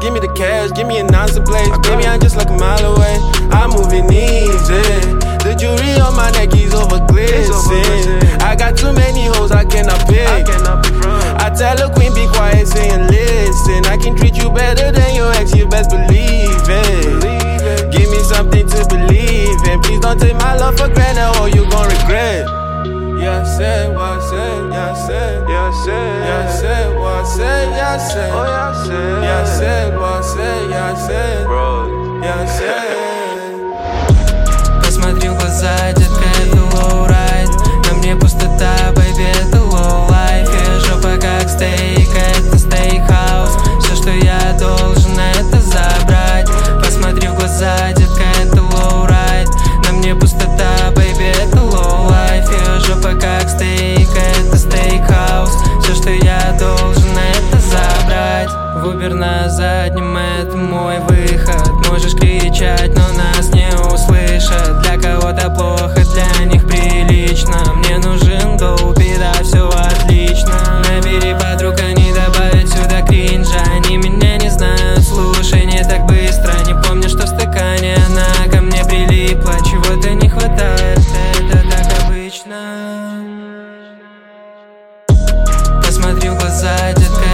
pronounce the cash, give me a nonsense place. Baby, I'm just like a mile away. I'm moving easy. The jewelry on my neck is over glisten. I got too many hoes I cannot pick. I tell a queen be quiet, saying listen. I can treat you better than your ex, you best believe it. Give me something to believe in. Please don't take my love for granted, or you gon' regret. Yeah, said what said, yeah, said, Yeah, said, yeah, said, yeah, I Oh, yeah, said, yeah, I what I это мой выход. Можешь кричать, но нас не услышат. Для кого-то плохо, для них прилично. Мне нужен долби, да, все отлично. Набери подруг, они добавят сюда кринжа. Они меня не знают, слушай, не так быстро. Не помню, что в стакане она ко мне прилипла. Чего-то не хватает, это так обычно. Посмотри в глаза, детка,